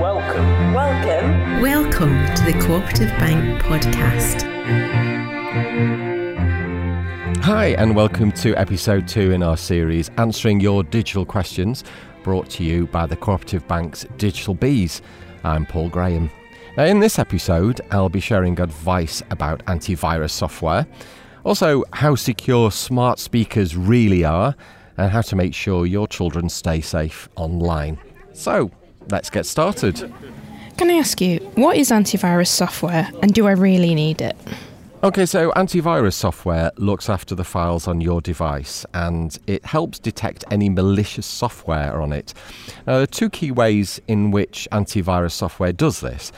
Welcome. Welcome. Welcome to the Cooperative Bank podcast. Hi, and welcome to episode two in our series Answering Your Digital Questions, brought to you by the Cooperative Bank's Digital Bees. I'm Paul Graham. Now, in this episode, I'll be sharing advice about antivirus software, also how secure smart speakers really are, and how to make sure your children stay safe online. So, let's get started. Can I ask you, what is antivirus software and do I really need it? Okay, so antivirus software looks after the files on your device and it helps detect any malicious software on it. Now, there are two key ways in which antivirus software does this.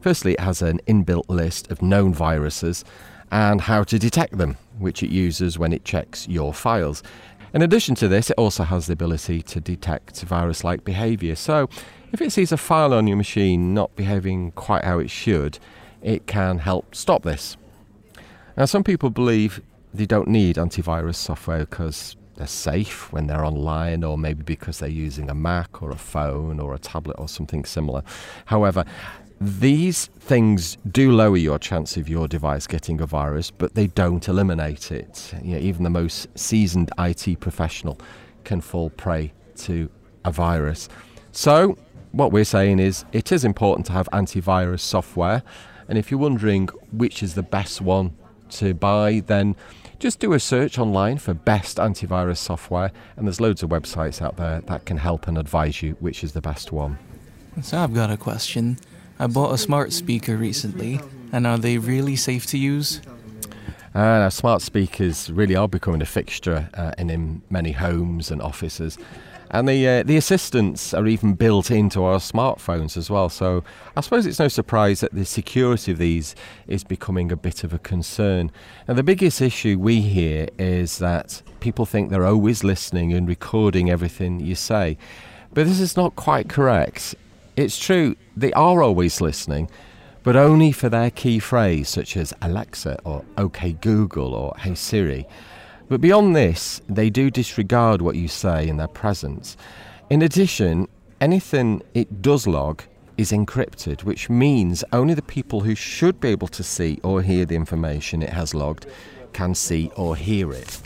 Firstly, it has an inbuilt list of known viruses and how to detect them, which it uses when it checks your files. In addition to this, it also has the ability to detect virus like behavior. So, if it sees a file on your machine not behaving quite how it should, it can help stop this. Now, some people believe they don't need antivirus software because they're safe when they're online, or maybe because they're using a Mac or a phone or a tablet or something similar. However, these things do lower your chance of your device getting a virus, but they don't eliminate it. You know, even the most seasoned IT professional can fall prey to a virus. So, what we're saying is it is important to have antivirus software. And if you're wondering which is the best one to buy, then just do a search online for best antivirus software, and there's loads of websites out there that can help and advise you which is the best one. So I've got a question. I bought a smart speaker recently, and are they really safe to use? Uh, smart speakers really are becoming a fixture uh, in, many homes and offices. And the uh, the assistants are even built into our smartphones as well. So I suppose it's no surprise that the security of these is becoming a bit of a concern. And the biggest issue we hear is that people think they're always listening and recording everything you say. But this is not quite correct. It's true, they are always listening, but only for their key phrase, such as Alexa or OK Google or Hey Siri. But beyond this, they do disregard what you say in their presence. In addition, anything it does log is encrypted, which means only the people who should be able to see or hear the information it has logged can see or hear it.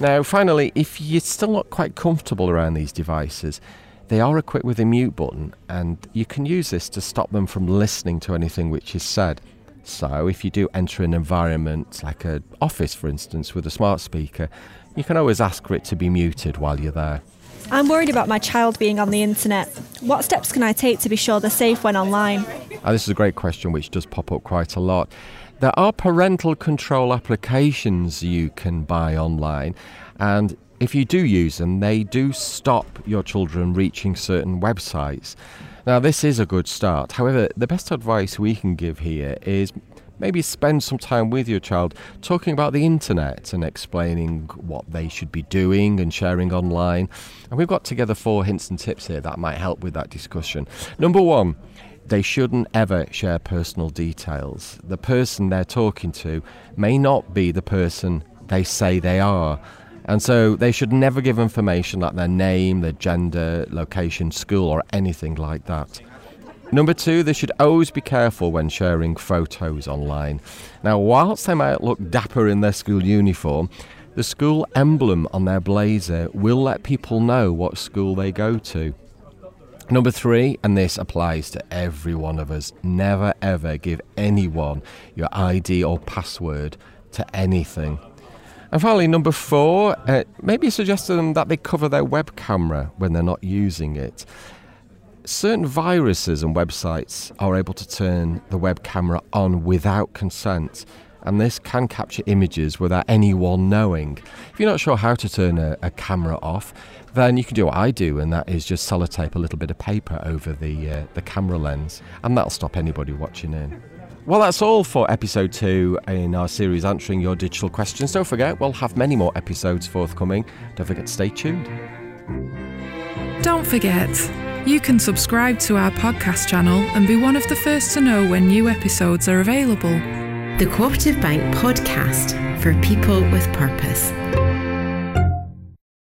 Now, finally, if you're still not quite comfortable around these devices, they are equipped with a mute button, and you can use this to stop them from listening to anything which is said. So, if you do enter an environment like an office, for instance, with a smart speaker, you can always ask for it to be muted while you're there. I'm worried about my child being on the internet. What steps can I take to be sure they're safe when online? Oh, this is a great question which does pop up quite a lot. There are parental control applications you can buy online, and if you do use them, they do stop your children reaching certain websites. Now, this is a good start. However, the best advice we can give here is maybe spend some time with your child talking about the internet and explaining what they should be doing and sharing online. And we've got together four hints and tips here that might help with that discussion. Number one, they shouldn't ever share personal details. The person they're talking to may not be the person they say they are. And so they should never give information like their name, their gender, location, school, or anything like that. Number two, they should always be careful when sharing photos online. Now, whilst they might look dapper in their school uniform, the school emblem on their blazer will let people know what school they go to. Number three, and this applies to every one of us never ever give anyone your ID or password to anything. And finally, number four, uh, maybe suggest to them that they cover their web camera when they're not using it. Certain viruses and websites are able to turn the web camera on without consent, and this can capture images without anyone knowing. If you're not sure how to turn a, a camera off, then you can do what I do, and that is just sellotape a little bit of paper over the uh, the camera lens, and that'll stop anybody watching in. Well, that's all for episode two in our series answering your digital questions. Don't forget, we'll have many more episodes forthcoming. Don't forget to stay tuned. Don't forget, you can subscribe to our podcast channel and be one of the first to know when new episodes are available. The Cooperative Bank podcast for people with purpose.